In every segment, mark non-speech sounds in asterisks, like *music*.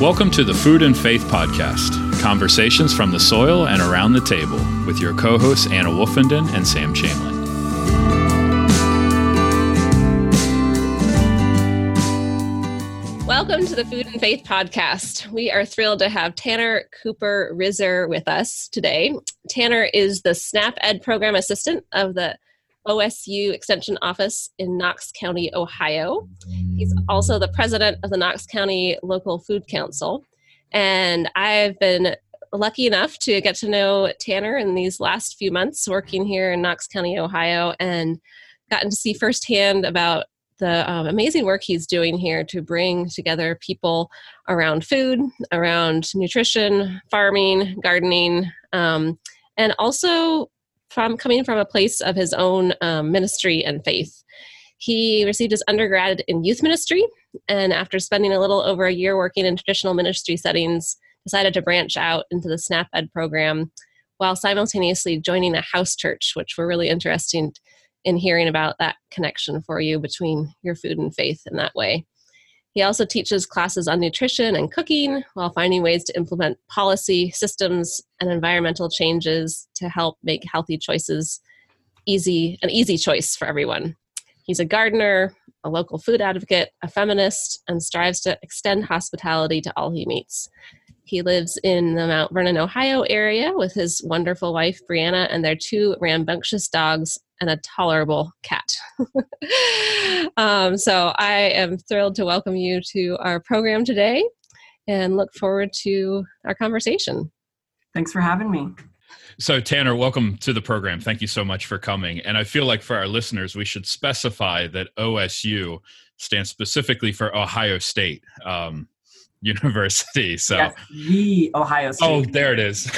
Welcome to the Food and Faith Podcast conversations from the soil and around the table with your co hosts Anna Woofenden and Sam Chamlin. Welcome to the Food and Faith Podcast. We are thrilled to have Tanner Cooper Rizzer with us today. Tanner is the SNAP Ed Program Assistant of the OSU Extension Office in Knox County, Ohio. He's also the president of the Knox County Local Food Council. And I've been lucky enough to get to know Tanner in these last few months working here in Knox County, Ohio, and gotten to see firsthand about the um, amazing work he's doing here to bring together people around food, around nutrition, farming, gardening, um, and also from coming from a place of his own um, ministry and faith. He received his undergrad in youth ministry, and after spending a little over a year working in traditional ministry settings, decided to branch out into the SNAP Ed program while simultaneously joining a house church, which we're really interested in hearing about that connection for you between your food and faith in that way. He also teaches classes on nutrition and cooking while finding ways to implement policy, systems, and environmental changes to help make healthy choices easy an easy choice for everyone. He's a gardener, a local food advocate, a feminist, and strives to extend hospitality to all he meets. He lives in the Mount Vernon, Ohio area with his wonderful wife, Brianna, and their two rambunctious dogs, and a tolerable cat. *laughs* um, so I am thrilled to welcome you to our program today and look forward to our conversation. Thanks for having me. So, Tanner, welcome to the program. Thank you so much for coming. And I feel like for our listeners, we should specify that OSU stands specifically for Ohio State um, *laughs* University. So, yes, the Ohio State. Oh, there it is. *laughs*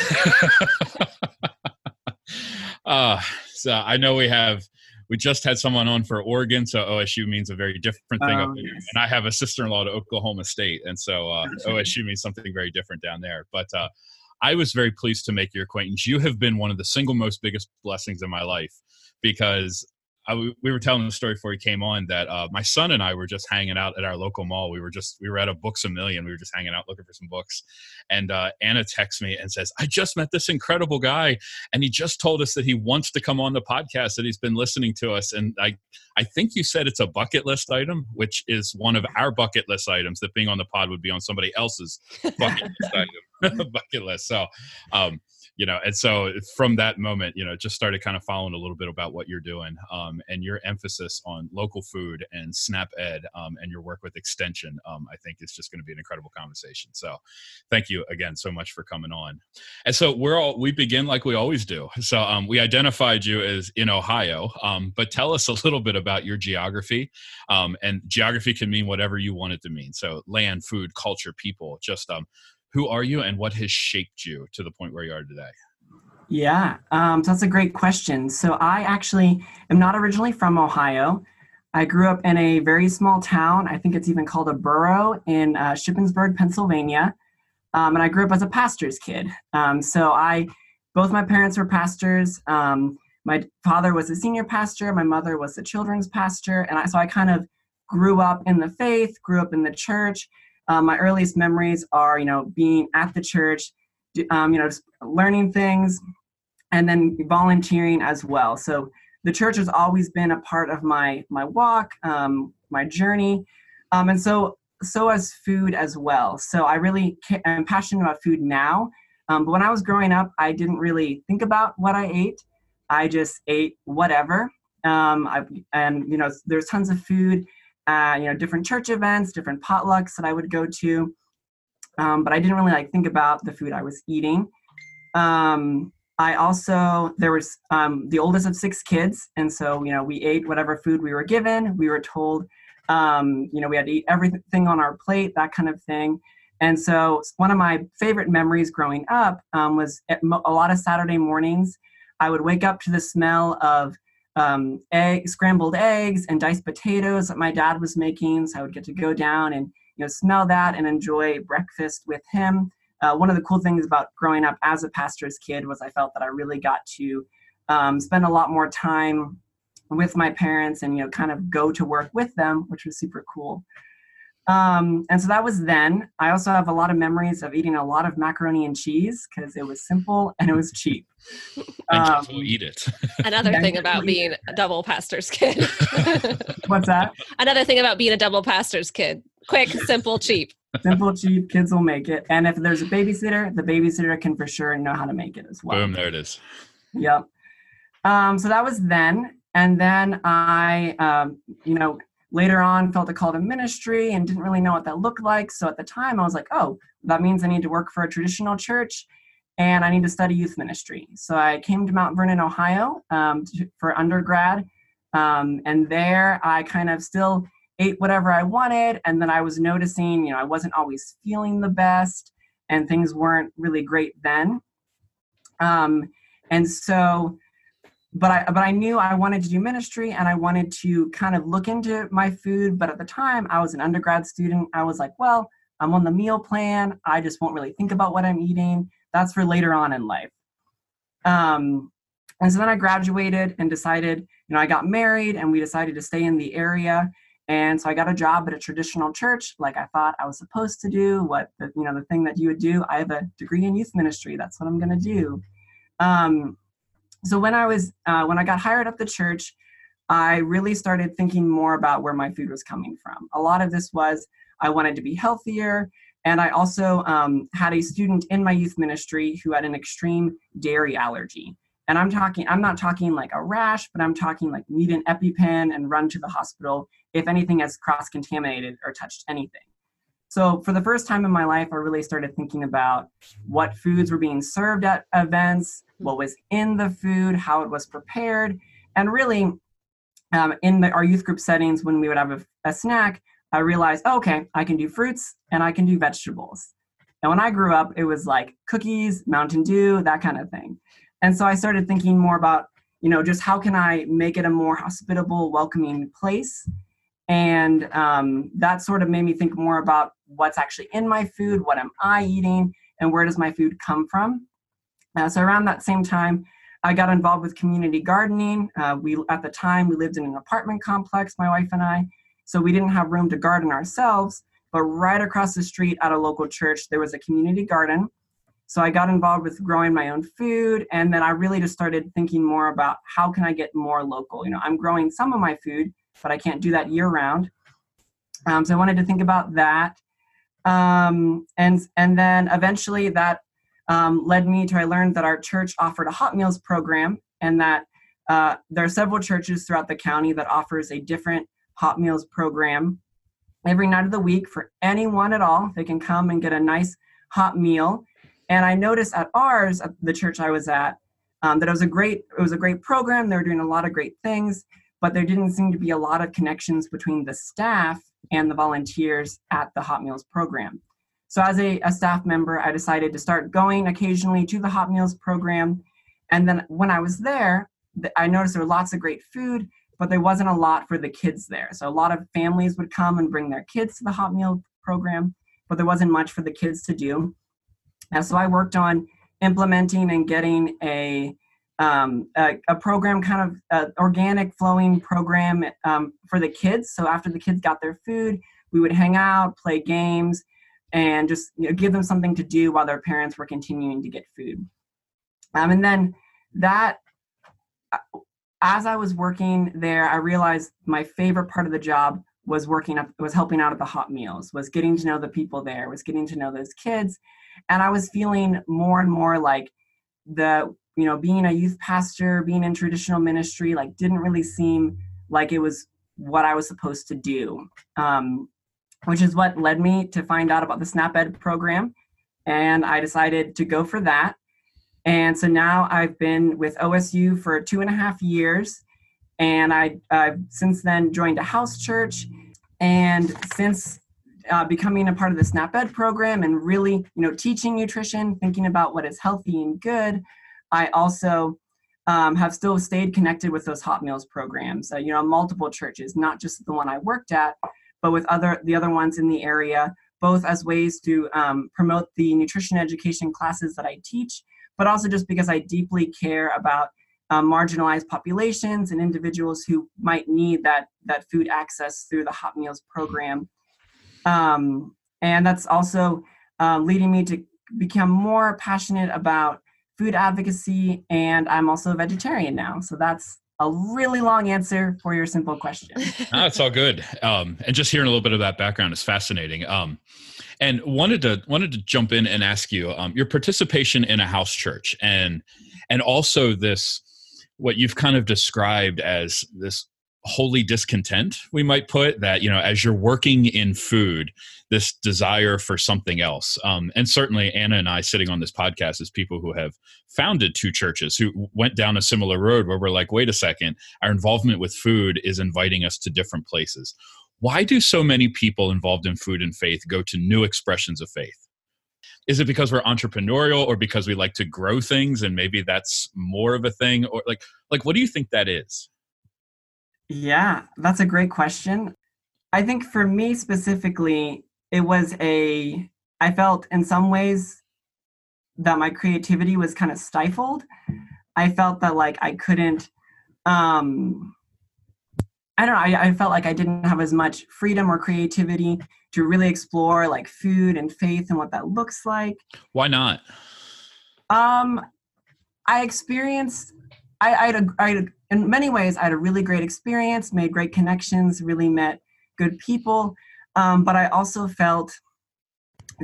uh, so I know we have we just had someone on for Oregon, so OSU means a very different thing. Oh, yes. And I have a sister-in-law to Oklahoma State, and so uh, OSU means something very different down there. But uh, I was very pleased to make your acquaintance. You have been one of the single most biggest blessings in my life because I, we were telling the story before he came on that uh, my son and I were just hanging out at our local mall. We were just we were at a Books a Million. We were just hanging out looking for some books, and uh, Anna texts me and says, "I just met this incredible guy, and he just told us that he wants to come on the podcast. That he's been listening to us, and I I think you said it's a bucket list item, which is one of our bucket list items. That being on the pod would be on somebody else's *laughs* bucket list item *laughs* bucket list. So." Um, you know and so from that moment you know just started kind of following a little bit about what you're doing um, and your emphasis on local food and snap ed um, and your work with extension um, i think is just going to be an incredible conversation. So thank you again so much for coming on. And so we're all we begin like we always do. So um, we identified you as in ohio um, but tell us a little bit about your geography um, and geography can mean whatever you want it to mean. So land food culture people just um, who are you and what has shaped you to the point where you are today? Yeah, um, that's a great question. So I actually am not originally from Ohio. I grew up in a very small town. I think it's even called a borough in uh, Shippensburg, Pennsylvania. Um, and I grew up as a pastor's kid. Um, so I, both my parents were pastors. Um, my father was a senior pastor. My mother was a children's pastor. And I, so I kind of grew up in the faith, grew up in the church, um, my earliest memories are, you know, being at the church, um, you know, learning things, and then volunteering as well. So the church has always been a part of my my walk, um, my journey, um, and so so as food as well. So I really am passionate about food now. Um, but when I was growing up, I didn't really think about what I ate. I just ate whatever. Um, I, and you know, there's tons of food uh, you know, different church events, different potlucks that I would go to. Um, but I didn't really like think about the food I was eating. Um, I also there was um, the oldest of six kids, and so you know we ate whatever food we were given. We were told, um, you know, we had to eat everything on our plate, that kind of thing. And so one of my favorite memories growing up um, was a lot of Saturday mornings. I would wake up to the smell of um, egg, scrambled eggs and diced potatoes that my dad was making. So I would get to go down and you know smell that and enjoy breakfast with him. Uh, one of the cool things about growing up as a pastor's kid was I felt that I really got to um, spend a lot more time with my parents and you know kind of go to work with them, which was super cool. Um, and so that was then. I also have a lot of memories of eating a lot of macaroni and cheese because it was simple and it was cheap. *laughs* And um, will eat it. *laughs* Another thing about being a double pastor's kid. *laughs* What's that? Another thing about being a double pastor's kid. Quick, simple, cheap. Simple, cheap. Kids will make it. And if there's a babysitter, the babysitter can for sure know how to make it as well. Boom! There it is. Yep. Um, so that was then, and then I, um, you know, later on felt a call to ministry and didn't really know what that looked like. So at the time, I was like, oh, that means I need to work for a traditional church and I need to study youth ministry. So I came to Mount Vernon, Ohio um, to, for undergrad. Um, and there I kind of still ate whatever I wanted. And then I was noticing, you know, I wasn't always feeling the best and things weren't really great then. Um, and so but I but I knew I wanted to do ministry and I wanted to kind of look into my food. But at the time, I was an undergrad student. I was like, well, I'm on the meal plan. I just won't really think about what I'm eating. That's for later on in life. Um, and so then I graduated and decided, you know, I got married and we decided to stay in the area. And so I got a job at a traditional church, like I thought I was supposed to do. What the, you know, the thing that you would do. I have a degree in youth ministry. That's what I'm going to do. Um, so when I was uh, when I got hired at the church, I really started thinking more about where my food was coming from. A lot of this was I wanted to be healthier, and I also um, had a student in my youth ministry who had an extreme dairy allergy. And I'm talking, I'm not talking like a rash, but I'm talking like need an EpiPen and run to the hospital if anything has cross contaminated or touched anything. So for the first time in my life, I really started thinking about what foods were being served at events, what was in the food, how it was prepared, and really um, in the, our youth group settings when we would have a, a snack, I realized, oh, okay, I can do fruits and I can do vegetables. And when I grew up, it was like cookies, Mountain Dew, that kind of thing. And so I started thinking more about, you know, just how can I make it a more hospitable, welcoming place and um, that sort of made me think more about what's actually in my food, what am I eating, and where does my food come from. Uh, so around that same time, I got involved with community gardening. Uh, we at the time we lived in an apartment complex, my wife and I, so we didn't have room to garden ourselves. But right across the street at a local church, there was a community garden. So I got involved with growing my own food, and then I really just started thinking more about how can I get more local. You know, I'm growing some of my food, but I can't do that year round. Um, so I wanted to think about that. Um, and, and then eventually that um, led me to, I learned that our church offered a hot meals program and that uh, there are several churches throughout the county that offers a different hot meals program every night of the week for anyone at all. They can come and get a nice hot meal. And I noticed at ours, at the church I was at, um, that it was a great it was a great program. They were doing a lot of great things, but there didn't seem to be a lot of connections between the staff and the volunteers at the Hot Meals program. So, as a, a, staff member, I decided to start going occasionally to the Hot Meals program. And then when I was there, I noticed there were lots of great food, but there wasn't a lot for the kids there. So, a lot of families would come and bring their kids to the Hot Meal program, but there wasn't much for the kids to do. And so, I worked on implementing and getting a um, a, a, program, kind of uh, organic flowing program um, for the kids. So after the kids got their food, we would hang out, play games, and just you know, give them something to do while their parents were continuing to get food. Um, and then that, uh, as I was working there, I realized my favorite part of the job was working up, was helping out at the hot meals, was getting to know the people there, was getting to know those kids, and I was feeling more and more like the you know being a youth pastor being in traditional ministry like didn't really seem like it was what i was supposed to do um, which is what led me to find out about the snap ed program and i decided to go for that. And so now i've been with osu for two and a half years and I, i've since then joined a house church and since uh, becoming a part of the snap ed program and really you know teaching nutrition thinking about what is healthy and good I also um, have still stayed connected with those hot meals programs. Uh, you know, multiple churches, not just the one I worked at, but with other the other ones in the area, both as ways to um, promote the nutrition education classes that I teach, but also just because I deeply care about um, marginalized populations and individuals who might need that that food access through the hot meals program. Um, and that's also uh, leading me to become more passionate about food advocacy. And I'm also a vegetarian now. So that's a really long answer for your simple question. *laughs* That's it's all good. Um, and just hearing a little bit of that background is fascinating. Um, and wanted to wanted to jump in and ask you um, your participation in a house church and and also this what you've kind of described as this holy discontent we might put that you know as you're working in food this desire for something else. Um, and certainly anna and i sitting on this podcast as people who have founded two churches who went down a similar road where we're like wait a second our involvement with food is inviting us to different places. Why do so many people involved in food and faith go to new expressions of faith? Is it because we're entrepreneurial or because we like to grow things and maybe that's more of a thing or like like what do you think that is yeah, that's a great question. I think for me specifically, it was a, I felt in some ways that my creativity was kind of stifled. I felt that like I couldn't, um, I don't know, I, I felt like I didn't have as much freedom or creativity to really explore like food and faith and what that looks like. Why not? Um, I experienced, I, I had a, I had a in many ways, I had a really great experience, made great connections, really met good people. Um, but I also felt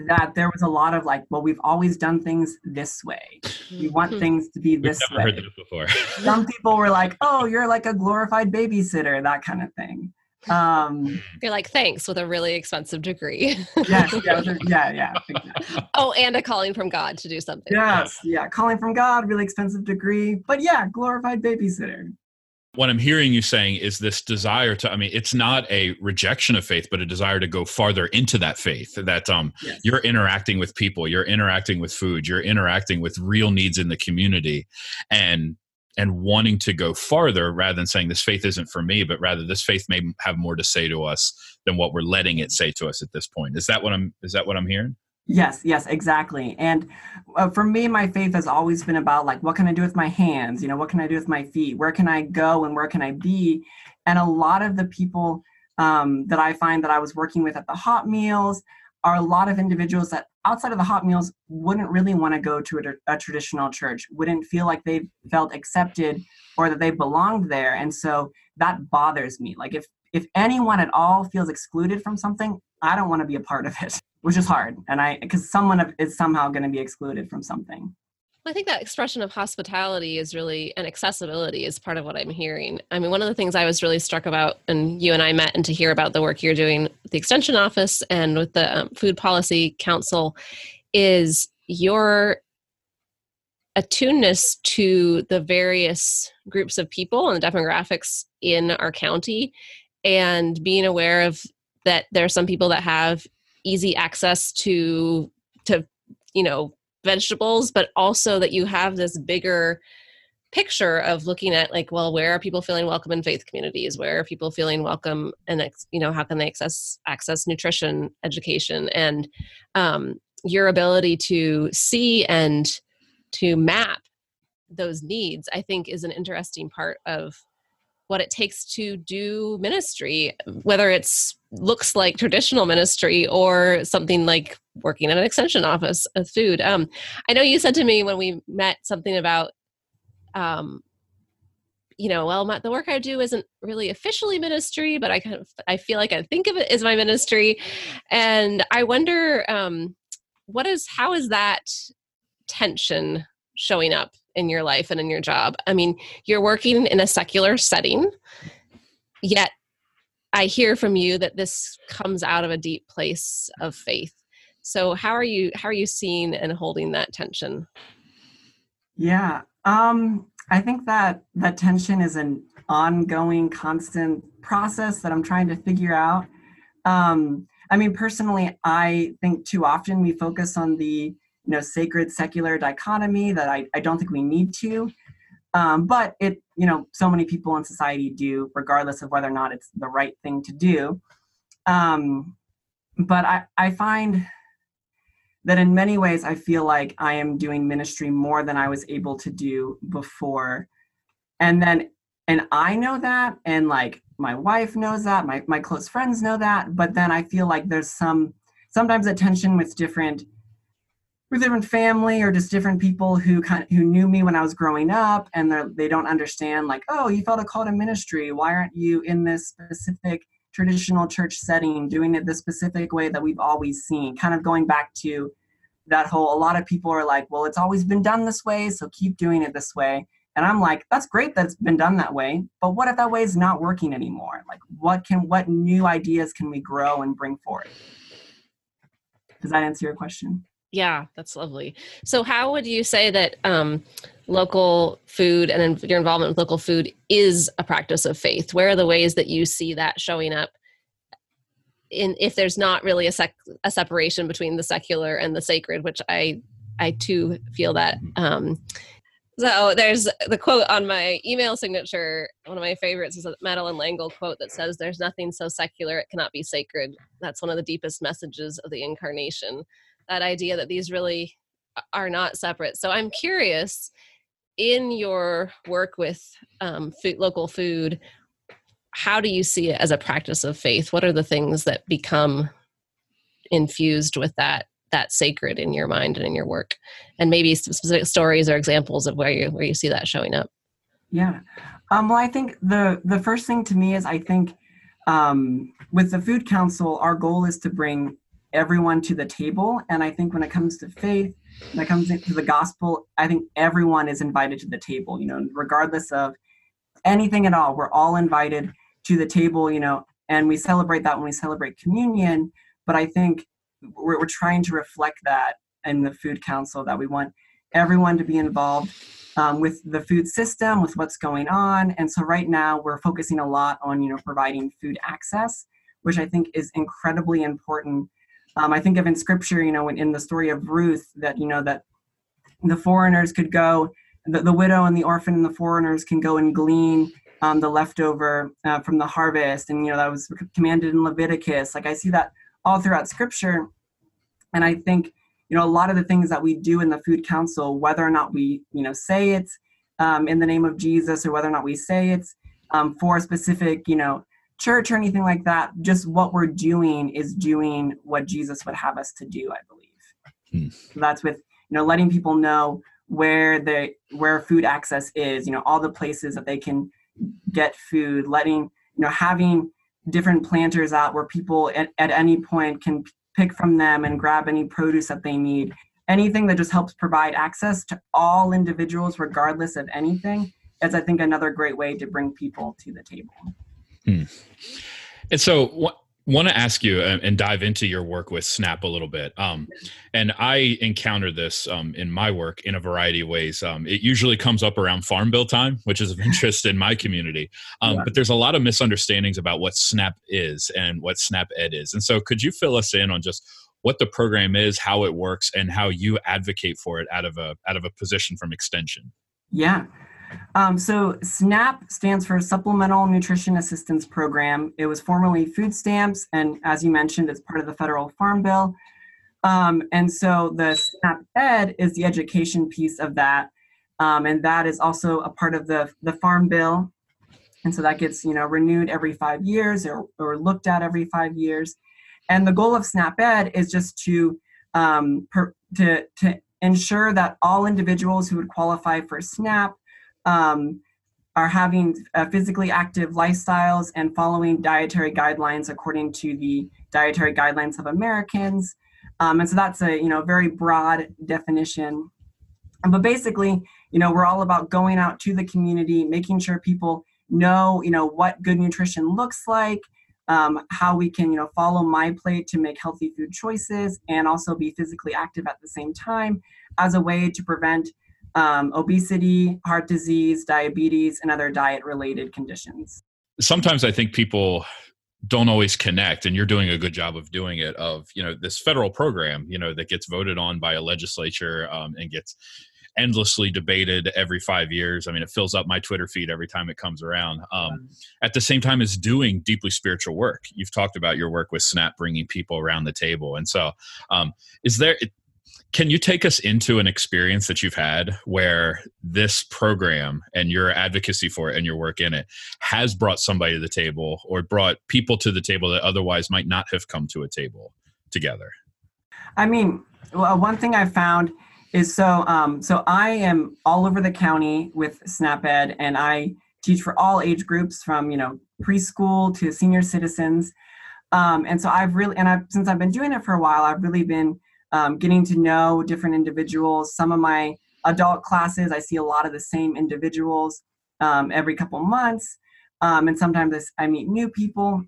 that there was a lot of like, well, we've always done things this way. We want mm-hmm. things to be this We've never way. Heard that before. Some people were like, "Oh, you're like a glorified babysitter," that kind of thing. Um, You're like, thanks, with a really expensive degree. yes, yeah, *laughs* yeah, yeah. Exactly. Oh, and a calling from God to do something. Yes, yeah, calling from God, really expensive degree, but yeah, glorified babysitter. What I'm hearing you saying is this desire to, I mean, it's not a rejection of faith, but a desire to go farther into that faith. That um, yes. you're interacting with people, you're interacting with food, you're interacting with real needs in the community, and and wanting to go farther rather than saying this faith isn't for me but rather this faith may have more to say to us than what we're letting it say to us at this point. Is that what i'm is that what i'm hearing? Yes yes exactly. And uh, for me my faith has always been about like what can i do with my hands? You know what can i do with my feet? Where can i go and where can i be? And a lot of the people um, that i find that i was working with at the hot meals are a lot of individuals that outside of the hot meals wouldn't really want to go to a, a, traditional church wouldn't feel like they felt accepted or that they belonged there. And so that bothers me. Like if if anyone at all feels excluded from something i don't want to be a part of it *laughs* which is hard. And i because someone is somehow going to be excluded from something I think that expression of hospitality is really and accessibility is part of what I'm hearing. I mean, one of the things I was really struck about, and you and I met and to hear about the work you're doing with the Extension Office and with the um, Food Policy Council, is your attuneness to the various groups of people and the demographics in our county, and being aware of that there are some people that have easy access to to you know vegetables, but also that you have this bigger picture of looking at like well where are people feeling welcome in faith communities? Where are people feeling welcome and you know how can they access access nutrition education and um, your ability to see and to map those needs i think is an interesting part of what it takes to do ministry whether it's looks like traditional ministry or something like working in an extension office of food um, i know you said to me when we met something about um, you know well my, the work i do isn't really officially ministry but i kind of i feel like i think of it as my ministry and i wonder um, what is how is that tension showing up in your life and in your job. I mean, you're working in a secular setting, yet I hear from you that this comes out of a deep place of faith. So how are you how are you seeing and holding that tension? Yeah. Um I think that that tension is an ongoing constant process that I'm trying to figure out. Um I mean personally I think too often we focus on the you know sacred secular dichotomy that I, I don't think we need to um, but it you know so many people in society do regardless of whether or not it's the right thing to do um, but I, I find that in many ways i feel like i am doing ministry more than i was able to do before and then and I know that, and like my wife knows that, my my close friends know that, but then I feel like there's some sometimes a tension with different with different family or just different people who kind of, who knew me when I was growing up, and they they don't understand like, oh, you felt a call to ministry. Why aren't you in this specific traditional church setting, doing it the specific way that we've always seen? Kind of going back to that whole. A lot of people are like, well, it's always been done this way, so keep doing it this way. And I'm like, that's great that it's been done that way, but what if that way is not working anymore? Like, what can what new ideas can we grow and bring forth? Does that answer your question? Yeah, that's lovely. So, how would you say that um, local food and your involvement with local food is a practice of faith? Where are the ways that you see that showing up? In if there's not really a sec- a separation between the secular and the sacred, which I I too feel that. Um, so there's the quote on my email signature. One of my favorites is a Madeleine L'Engle quote that says, "There's nothing so secular it cannot be sacred." That's one of the deepest messages of the incarnation that idea that these really are not separate. So I'm curious in your work with um, food, local food, how do you see it as a practice of faith? What are the things that become infused with that that sacred in your mind and in your work, and maybe specific stories or examples of where you where you see that showing up? Yeah, um, well, I think the the first thing to me is I think um, with the Food Council, our goal is to bring everyone to the table. And I think when it comes to faith, when it comes to the gospel, I think everyone is invited to the table, you know, regardless of anything at all. We're all invited to the table, you know, and we celebrate that when we celebrate communion. But I think we're, we're trying to reflect that in the food council that we want everyone to be involved um, with the food system, with what's going on. And so right now we're focusing a lot on, you know, providing food access, which I think is incredibly important um, I think of in scripture, you know, in, in the story of Ruth, that, you know, that the foreigners could go, the, the widow and the orphan and the foreigners can go and glean um, the leftover uh, from the harvest. And, you know, that was commanded in Leviticus. Like I see that all throughout scripture. And I think, you know, a lot of the things that we do in the Food Council, whether or not we, you know, say it's um, in the name of Jesus or whether or not we say it's um, for a specific, you know, church or anything like that. Just what we're doing is doing what Jesus would have us to do, I believe. Hmm. So that's with you know letting people know where the where food access is. You know all the places that they can get food. Letting you know having different planters out where people at, at any point can pick from them and grab any produce that they need. Anything that just helps provide access to all individuals, regardless of anything, is I think another great way to bring people to the table. Hmm. And so, what, want to ask you and, and, dive into your work with Snap a little bit. Um, and I encounter this um, in my work in a variety of ways. Um, it usually comes up around Farm Bill time, which is of *laughs* interest in my community. Um, yeah. But there's a lot of misunderstandings about what Snap is and what Snap Ed is. And so, could you fill us in on just what the program is, how it works, and how you advocate for it out of a out of a position from Extension? Yeah. Um, so SNAP stands for Supplemental Nutrition Assistance Program. It was formerly food stamps, and as you mentioned, it's part of the federal farm bill. Um, and so the SNAP Ed is the education piece of that, um, and that is also a part of the the farm bill. And so that gets you know renewed every five years or, or looked at every five years. And the goal of SNAP Ed is just to um, per, to to ensure that all individuals who would qualify for SNAP um, are having uh, physically active lifestyles and following dietary guidelines according to the dietary guidelines of Americans. Um, and so that's a you know very broad definition. But basically, you know, we're all about going out to the community, making sure people know you know what good nutrition looks like, um, how we can you know follow my plate to make healthy food choices, and also be physically active at the same time as a way to prevent um, obesity, heart disease, diabetes, and other diet related conditions. Sometimes I think people don't always connect and you're doing a good job of doing it of you know this federal program you know that gets voted on by a legislature um, and gets endlessly debated every five years. I mean it fills up my twitter feed every time it comes around. Um, at the same time as doing deeply spiritual work. You've talked about your work with snap bringing people around the table. And so um, is there can you take us into an experience that you've had where this program and your advocacy for it and your work in it has brought somebody to the table or brought people to the table that otherwise might not have come to a table together? I mean, well, one thing I found is so um, so I am all over the county with SnapEd, and I teach for all age groups from you know preschool to senior citizens. Um, and so I've really, and I've, since I've been doing it for a while, I've really been um, getting to know different individuals. Some of my adult classes, I see a lot of the same individuals um, every couple months. Um, and sometimes I meet new people.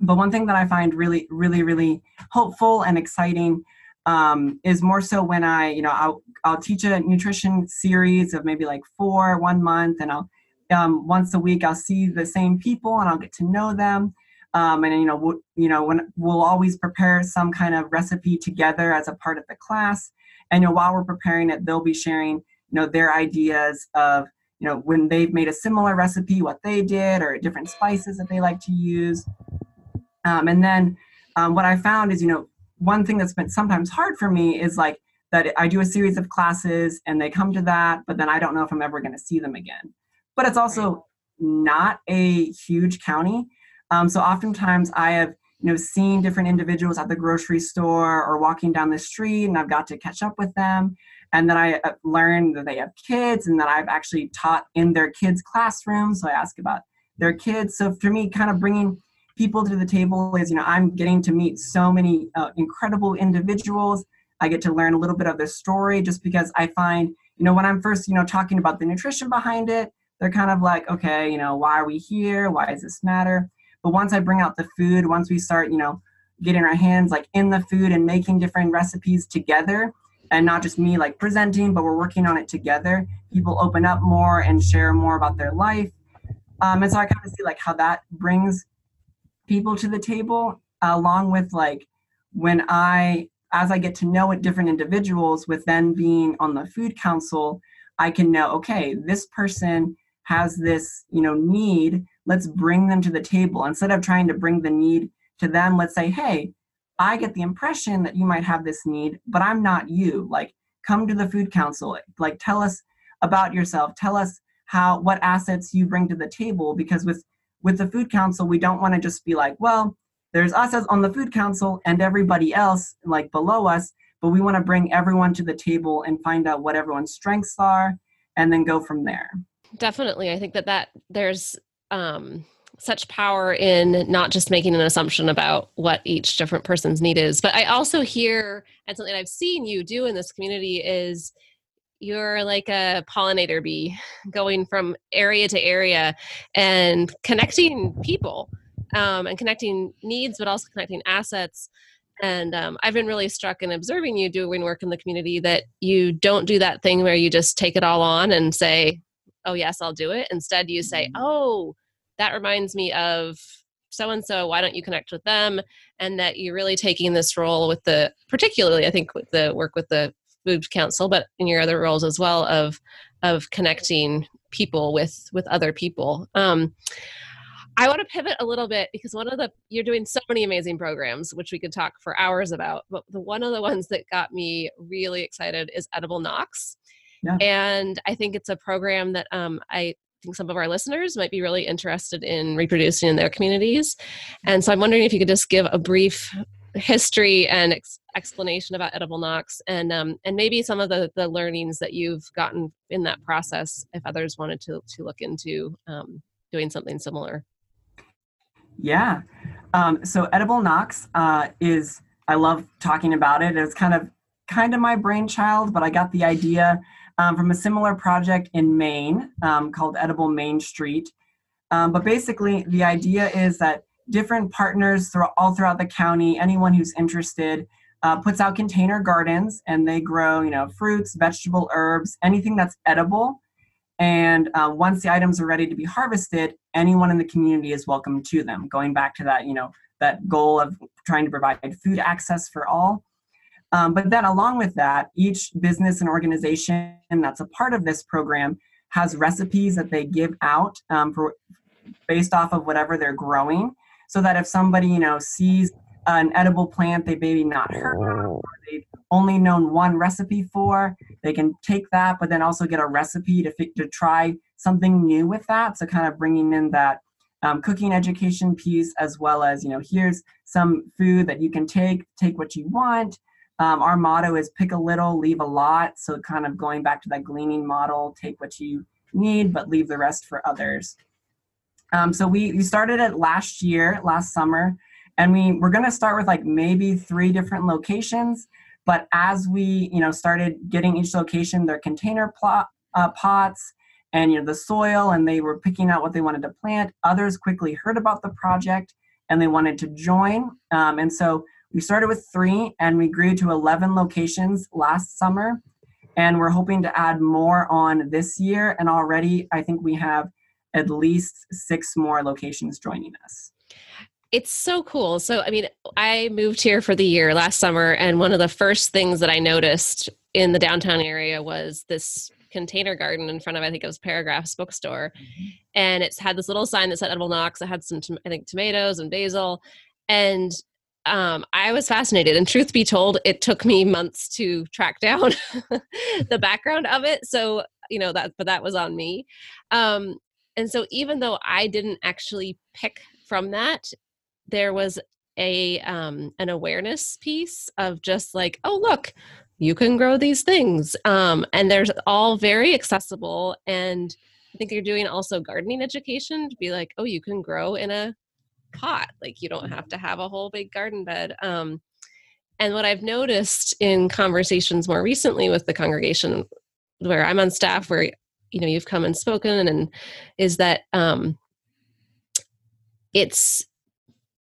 But one thing that I find really, really, really hopeful and exciting um, is more so when I, you know, I'll, I'll teach a nutrition series of maybe like four, one month, and I'll um, once a week I'll see the same people and I'll get to know them. Um, and you know, we'll, you know, when we'll always prepare some kind of recipe together as a part of the class. And you know, while we're preparing it, they'll be sharing, you know, their ideas of, you know, when they've made a similar recipe, what they did, or different spices that they like to use. Um, and then um, what I found is, you know, one thing that's been sometimes hard for me is like that I do a series of classes and they come to that, but then I don't know if I'm ever going to see them again. But it's also not a huge county. Um, so oftentimes I have you know seen different individuals at the grocery store or walking down the street, and I've got to catch up with them. And then I uh, learned that they have kids, and that I've actually taught in their kids' classrooms. So I ask about their kids. So for me, kind of bringing people to the table is you know I'm getting to meet so many uh, incredible individuals. I get to learn a little bit of their story just because I find you know when I'm first you know talking about the nutrition behind it, they're kind of like, okay, you know, why are we here? Why does this matter? But once I bring out the food, once we start, you know, getting our hands like in the food and making different recipes together, and not just me like presenting, but we're working on it together, people open up more and share more about their life. Um, and so I kind of see like how that brings people to the table, along with like when I, as I get to know it, different individuals, with then being on the food council, I can know, okay, this person has this, you know, need let's bring them to the table. Instead of trying to bring the need to them let's say hey i get the impression that you might have this need but i'm not you. Like come to the food council. Like tell us about yourself. Tell us how what assets you bring to the table. Because with with the food council we don't want to just be like well there's us as on the food council and everybody else like below us but we want to bring everyone to the table and find out what everyone's strengths are and then go from there. Definitely. I think that that there's um, such power in not just making an assumption about what each different person's need is, but I also hear, and something I've seen you do in this community is you're like a pollinator bee going from area to area and connecting people um, and connecting needs, but also connecting assets. And um, I've been really struck in observing you doing work in the community that you don't do that thing where you just take it all on and say, oh yes i'll do it instead you say mm-hmm. oh that reminds me of so and so why don't you connect with them and that you're really taking this role with the particularly i think with the work with the food council but in your other roles as well of of connecting people with with other people um I want to pivot a little bit because one of the you're doing so many amazing programs, which we could talk for hours about. But the one of the ones that got me really excited is Edible Knox. Yeah. And I think it's a program that um, I think some of our listeners might be really interested in reproducing in their communities. And so I'm wondering if you could just give a brief history and ex- explanation about edible Knox and um, and maybe some of the, the learnings that you've gotten in that process if others wanted to, to look into um, doing something similar. Yeah. Um, so edible Knox uh, is, I love talking about it. It's kind of kind of my brainchild, but I got the idea um, from a similar project in Maine um, called Edible Main Street. Um, but basically, the idea is that different partners through, all throughout the county, anyone who's interested, uh, puts out container gardens and they grow, you know, fruits, vegetable, herbs, anything that's edible. And uh, once the items are ready to be harvested, anyone in the community is welcome to them. Going back to that, you know, that goal of trying to provide food access for all. Um, but then, along with that, each business and organization that's a part of this program has recipes that they give out um, for based off of whatever they're growing, so that if somebody you know sees an edible plant they maybe not heard of, or they only known one recipe for. They can take that, but then also get a recipe to to try something new with that. So kind of bringing in that um, cooking education piece as well as you know here's some food that you can take take what you want um, our motto is pick a little leave a lot. So kind of going back to that gleaning model take what you need but leave the rest for others. Um, so we, we started it last year last summer and we we're going to start with like maybe three different locations. But as we you know started getting each location their container plot, uh, pots and you know the soil and they were picking out what they wanted to plant others quickly heard about the project and they wanted to join. Um, and so we started with three and we grew to 11 locations last summer and we're hoping to add more on this year and already i think we have at least six more locations joining us it's so cool. So, I mean, I moved here for the year last summer, and one of the first things that I noticed in the downtown area was this container garden in front of I think it was Paragraphs bookstore, mm-hmm. and it's had this little sign that said edible Knox. It had some I think tomatoes and basil, and um, I was fascinated. And truth be told, it took me months to track down *laughs* the background of it. So you know that, but that was on me. Um, and so even though I didn't actually pick from that, there was a um, an awareness piece of just like, oh look, you can grow these things um, and they're all very accessible and i think you're doing also gardening education to be like oh you can grow in a pot like you don't have to have a whole big garden bed um, and what i've noticed in conversations more recently with the congregation where i'm on staff where you know you've come and spoken and is that um, it's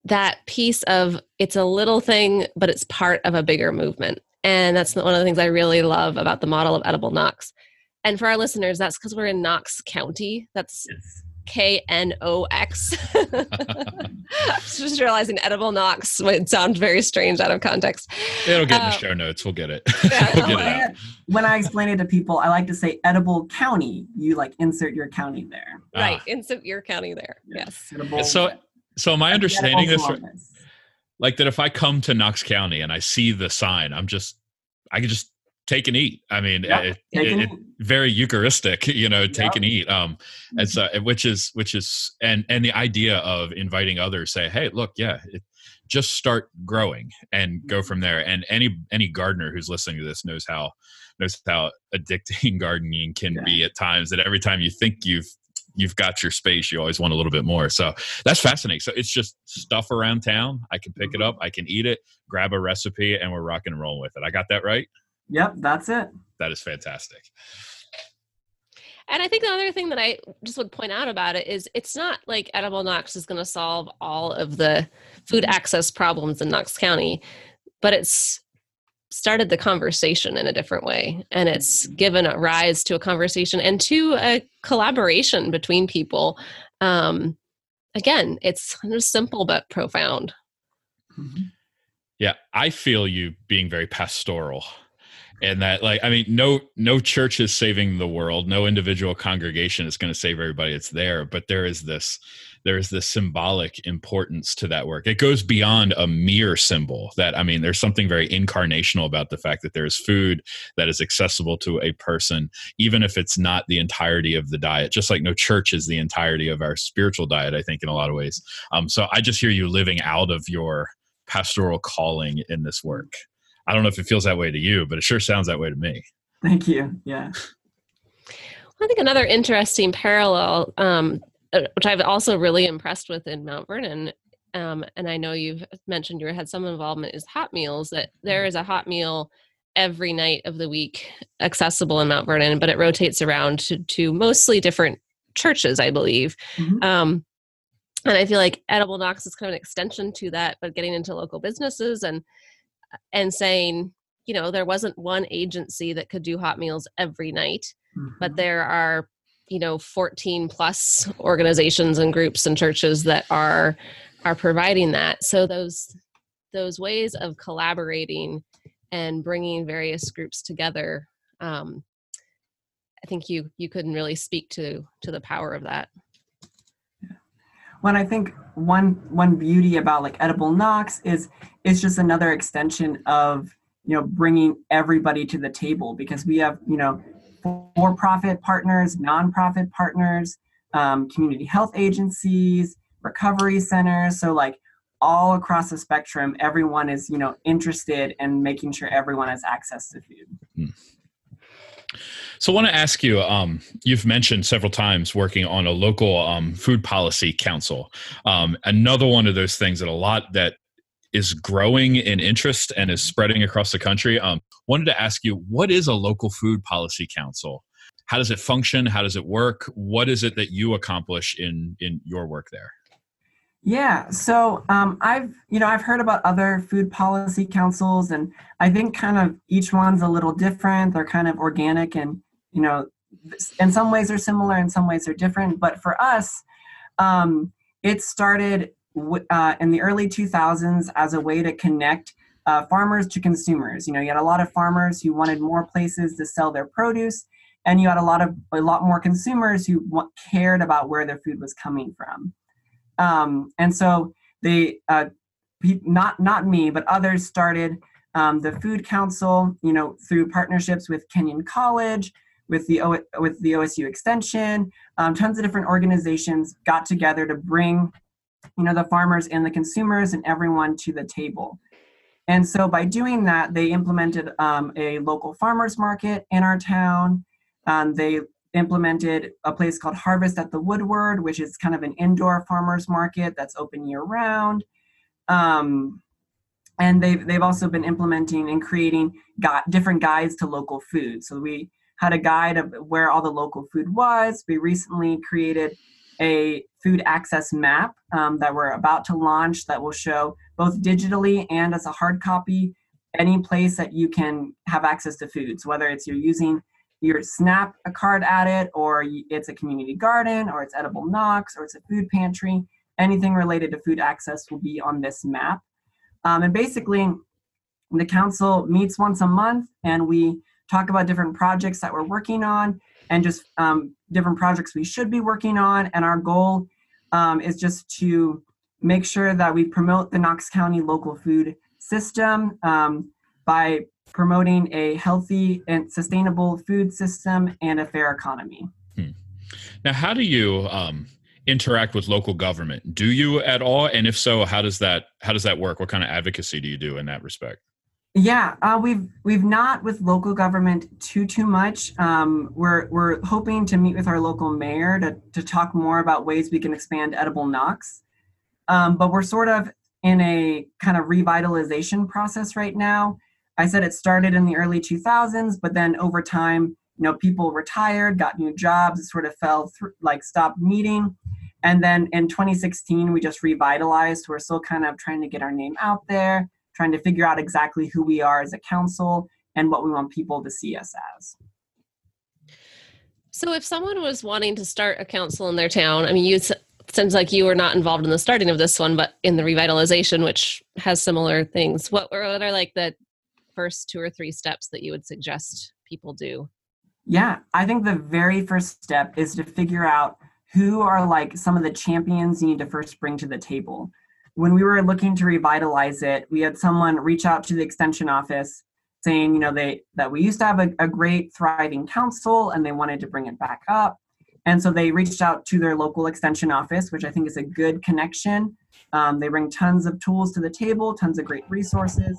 that piece of it's a little thing but it's part of a bigger movement and that's one of the things I really love about the model of Edible Knox. And for our listeners, that's because we're in Knox County. That's K N O X. *laughs* *laughs* Just realizing edible Knox would sound very strange out of context. It'll get in the um, show notes. We'll get it. *laughs* Yeah, we'll get it when I explain it to people, I like to say edible county. You like insert your county there. Right. Ah. Insert your county there. Yes. yes. So, so my understanding is like that if I come to Knox County and I see the sign, I'm just I can just take and eat. I mean, yeah, it, it, it, very Eucharistic, *laughs* you know, take yeah. and eat. Um, and mm-hmm. so which is which is and and the idea of inviting others, say, hey, look, yeah, it, just start growing and go from there. And any any gardener who's listening to this knows how knows how addicting *laughs* gardening can yeah. be at times. That every time you think you've you've got your space you always want a little bit more so that's fascinating so it's just stuff around town i can pick it up i can eat it grab a recipe and we're rocking and rolling with it i got that right yep that's it. That is fantastic. And I think the other thing that I just would point out about it is it's not like Edible Knox is going to solve all of the food access problems in Knox County, but it's started the conversation in a different way and it's given a rise to a conversation and to a collaboration between people. Um, again it's kind of simple but profound. Mm-hmm. yeah i feel you being very pastoral and that like i mean no no church is saving the world no individual congregation is going to save everybody it's there but there is this there's this symbolic importance to that work. It goes beyond a mere symbol that, I mean, there's something very incarnational about the fact that there's food that is accessible to a person, even if it's not the entirety of the diet, just like no church is the entirety of our spiritual diet, I think, in a lot of ways. Um, so I just hear you living out of your pastoral calling in this work. I don't know if it feels that way to you, but it sure sounds that way to me. Thank you. Yeah. I think another interesting parallel um, uh, which I've also really impressed with in Mount Vernon. Um, and I know you've mentioned you had some involvement is hot meals. That there is a hot meal every night of the week accessible in Mount Vernon, but it rotates around to, to mostly different churches, I believe. Mm-hmm. Um, and I feel like Edible Knox is kind of an extension to that, but getting into local businesses and and saying, you know, there wasn't one agency that could do hot meals every night, mm-hmm. but there are you know 14 plus *laughs* organizations and groups and churches that are are providing that so those those ways of collaborating and bringing various groups together um, i think you you couldn't really speak to to the power of that when i think one one beauty about like edible Knox is it's just another extension of you know bringing everybody to the table because we have you know for-profit partners nonprofit partners um, community health agencies recovery centers so like all across the spectrum everyone is you know interested in making sure everyone has access to food mm. So, I want to ask you. Um, you've mentioned several times working on a local um, food policy council. Um, another one of those things that a lot that is growing in interest and is spreading across the country. Um, wanted to ask you, what is a local food policy council? How does it function? How does it work? What is it that you accomplish in in your work there? Yeah, so um, I've you know I've heard about other food policy councils, and I think kind of each one's a little different. They're kind of organic, and you know, in some ways they're similar, in some ways they're different. But for us, um, it started w- uh, in the early 2000s as a way to connect uh, farmers to consumers. You know, you had a lot of farmers who wanted more places to sell their produce, and you had a lot of a lot more consumers who w- cared about where their food was coming from. Um, and so they, uh, not not me, but others started um, the Food Council. You know, through partnerships with Kenyon College, with the o- with the OSU Extension, um, tons of different organizations got together to bring, you know, the farmers and the consumers and everyone to the table. And so by doing that, they implemented um, a local farmers market in our town. Um, they implemented a place called Harvest at the Woodward, which is kind of an indoor farmers market that's open year round. Um, and they've, they've also been implementing and creating got different guides to local food. So we had a guide of where all the local food was. We recently created a food access map um, that we're about to launch that will show both digitally and as a hard copy any place that you can have access to foods, whether it's you're using you snap a card at it, or it's a community garden, or it's Edible Knox, or it's a food pantry. Anything related to food access will be on this map. Um, and basically, the council meets once a month, and we talk about different projects that we're working on, and just um, different projects we should be working on. And our goal um, is just to make sure that we promote the Knox County local food system um, by promoting a healthy and sustainable food system and a fair economy. Hmm. Now, how do you um, interact with local government? Do you at all? And if so, how does that how does that work? What kind of advocacy do you do in that respect? Yeah, uh, we've we've not with local government too too much. Um, we're we're hoping to meet with our local mayor to to talk more about ways we can expand edible Knox. Um, but we're sort of in a kind of revitalization process right now I said it started in the early 2000s, but then over time, you know, people retired, got new jobs, it sort of fell through, like stopped meeting. And then in 2016, we just revitalized. We're still kind of trying to get our name out there, trying to figure out exactly who we are as a council and what we want people to see us as. So, if someone was wanting to start a council in their town, I mean, you sounds like you were not involved in the starting of this one, but in the revitalization, which has similar things. What were what are like the first two or three steps that you would suggest people do? Yeah, I think the very first step is to figure out who are like some of the champions you need to first bring to the table. When we were looking to revitalize it, we had someone reach out to the extension office saying, you know, they that we used to have a, a great thriving council and they wanted to bring it back up. And so they reached out to their local extension office, which I think is a good connection. Um, they bring tons of tools to the table, tons of great resources.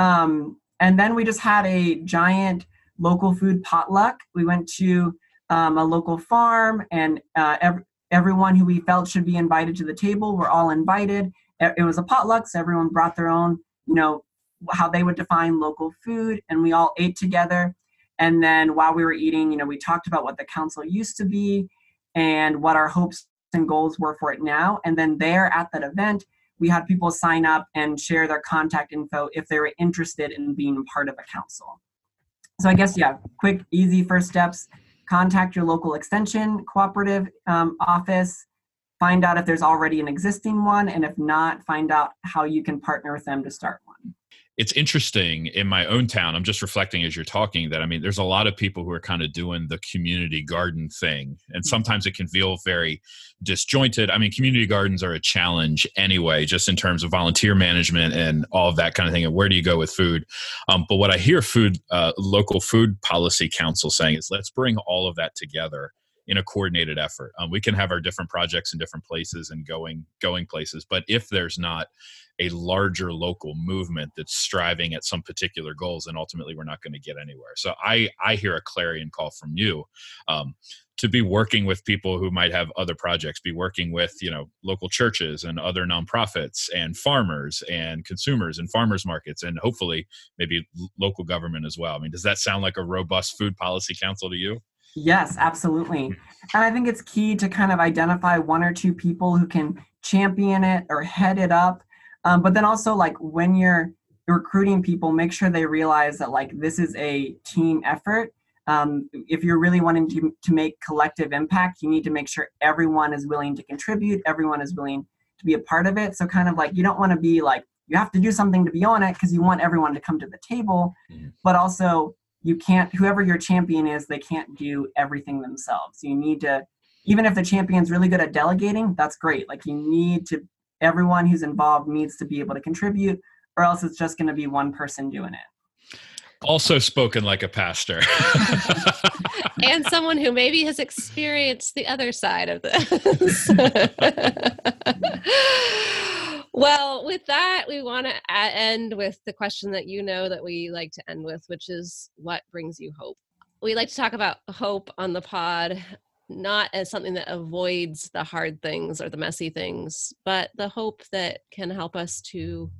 Um, and then we just had a giant local food potluck. We went to um, a local farm, and uh, ev- everyone who we felt should be invited to the table were all invited. It was a potluck, so everyone brought their own, you know, how they would define local food, and we all ate together. And then while we were eating, you know, we talked about what the council used to be and what our hopes and goals were for it now. And then there at that event, we had people sign up and share their contact info if they were interested in being part of a council. So I guess, yeah, quick, easy first steps. Contact your local extension cooperative um, office, find out if there's already an existing one, and if not, find out how you can partner with them to start one. It's interesting in my own town. I'm just reflecting as you're talking that I mean, there's a lot of people who are kind of doing the community garden thing, and mm-hmm. sometimes it can feel very disjointed. I mean, community gardens are a challenge anyway, just in terms of volunteer management and all of that kind of thing. And where do you go with food? Um, but what I hear food uh, local food policy council saying is let's bring all of that together in a coordinated effort. Um, we can have our different projects in different places and going going places, but if there's not a larger local movement that's striving at some particular goals and ultimately we're not going to get anywhere. So i i hear a clarion call from you um, to be working with people who might have other projects be working with you know local churches and other nonprofits and farmers and consumers and farmers markets and hopefully maybe local government as well. I mean does that sound like a robust food policy council to you Yes, absolutely. And I think it's key to kind of identify one or two people who can champion it or head it up um, but then also like when you're recruiting people, make sure they realize that like this is a team effort. Um, if you're really wanting to, to make collective impact, you need to make sure everyone is willing to contribute, everyone is willing to be a part of it. So kind of like you don't want to be like you have to do something to be on it because you want everyone to come to the table, mm-hmm. but also you can't whoever your champion is, they can't do everything themselves. You need to even if the champion's really good at delegating, that's great. Like you need to everyone who's involved needs to be able to contribute or else it's just going to be one person doing it also spoken like a pastor *laughs* and someone who maybe has experienced the other side of this *laughs* well with that we want to end with the question that you know that we like to end with which is what brings you hope we like to talk about hope on the pod not as something that avoids the hard things or the messy things, but the hope that can help us to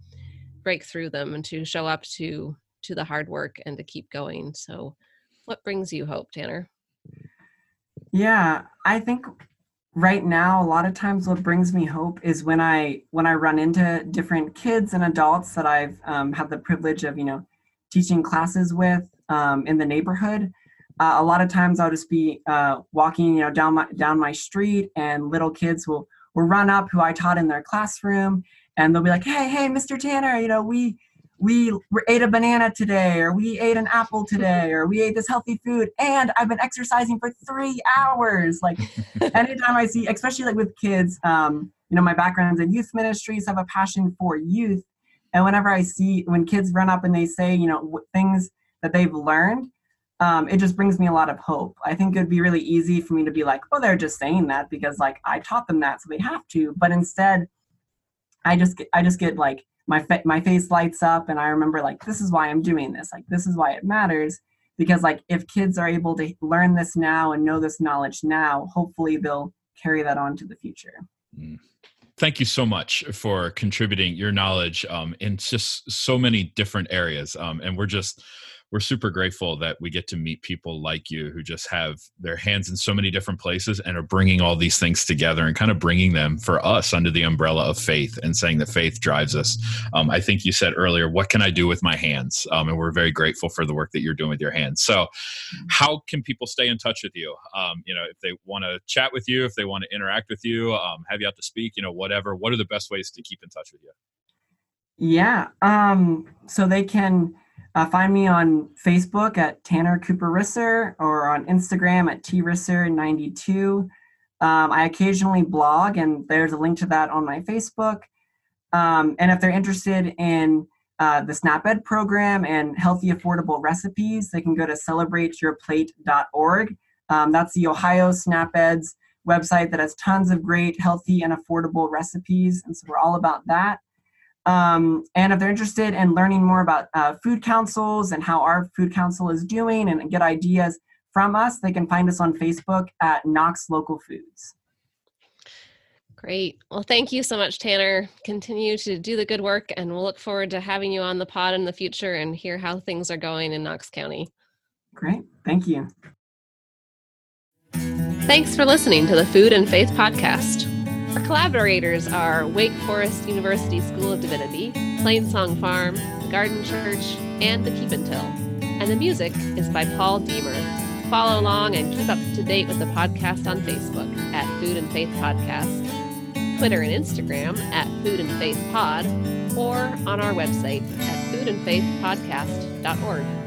break through them and to show up to to the hard work and to keep going. So what brings you hope, Tanner? Yeah, I think right now a lot of times what brings me hope is when I when I run into different kids and adults that I've um, had the privilege of you know teaching classes with um, in the neighborhood uh, a lot of times I'll just be uh, walking, you know, down my down my street, and little kids will will run up who I taught in their classroom, and they'll be like, "Hey, hey, Mr. Tanner, you know, we we ate a banana today, or we ate an apple today, or we ate this healthy food, and I've been exercising for three hours." Like, *laughs* anytime I see, especially like with kids, um, you know, my background's in youth ministries, have a passion for youth, and whenever I see when kids run up and they say, you know, things that they've learned um, it just brings me a lot of hope. I think it'd be really easy for me to be like, oh, they're just saying that because like I taught them that, so they have to. But instead, I just get, I just get like my fa- my face lights up, and I remember like this is why I'm doing this. Like this is why it matters because like if kids are able to learn this now and know this knowledge now, hopefully they'll carry that on to the future. Mm thank you so much for contributing your knowledge um, in just so many different areas um, and we're just we're super grateful that we get to meet people like you who just have their hands in so many different places and are bringing all these things together and kind of bringing them for us under the umbrella of faith and saying that faith drives us. Um, I think you said earlier, what can I do with my hands? Um, and we're very grateful for the work that you're doing with your hands. So, how can people stay in touch with you? Um, you know, if they want to chat with you, if they want to interact with you, um, have you out to speak, you know, whatever. What are the best ways to keep in touch with you? Yeah. Um, so they can uh, find me on Facebook at Tanner Cooper Risser or on Instagram at trisser92. Um, I occasionally blog, and there's a link to that on my Facebook. Um, and if they're interested in uh, the SNAP-Ed program and healthy, affordable recipes, they can go to celebrateyourplate.org. Um, that's the Ohio SNAP-Ed's website that has tons of great, healthy, and affordable recipes. And so we're all about that. Um, and if they're interested in learning more about uh, food councils and how our food council is doing and get ideas from us, they can find us on Facebook at Knox Local Foods. Great. Well, thank you so much, Tanner. Continue to do the good work, and we'll look forward to having you on the pod in the future and hear how things are going in Knox County. Great. Thank you. Thanks for listening to the Food and Faith Podcast. Our collaborators are Wake Forest University School of Divinity, Plainsong Farm, the Garden Church, and the Keep and Till. And the music is by Paul Deemer. Follow along and keep up to date with the podcast on Facebook at Food and Faith Podcast. Twitter and Instagram at Food and Faith Pod or on our website at foodandfaithpodcast.org.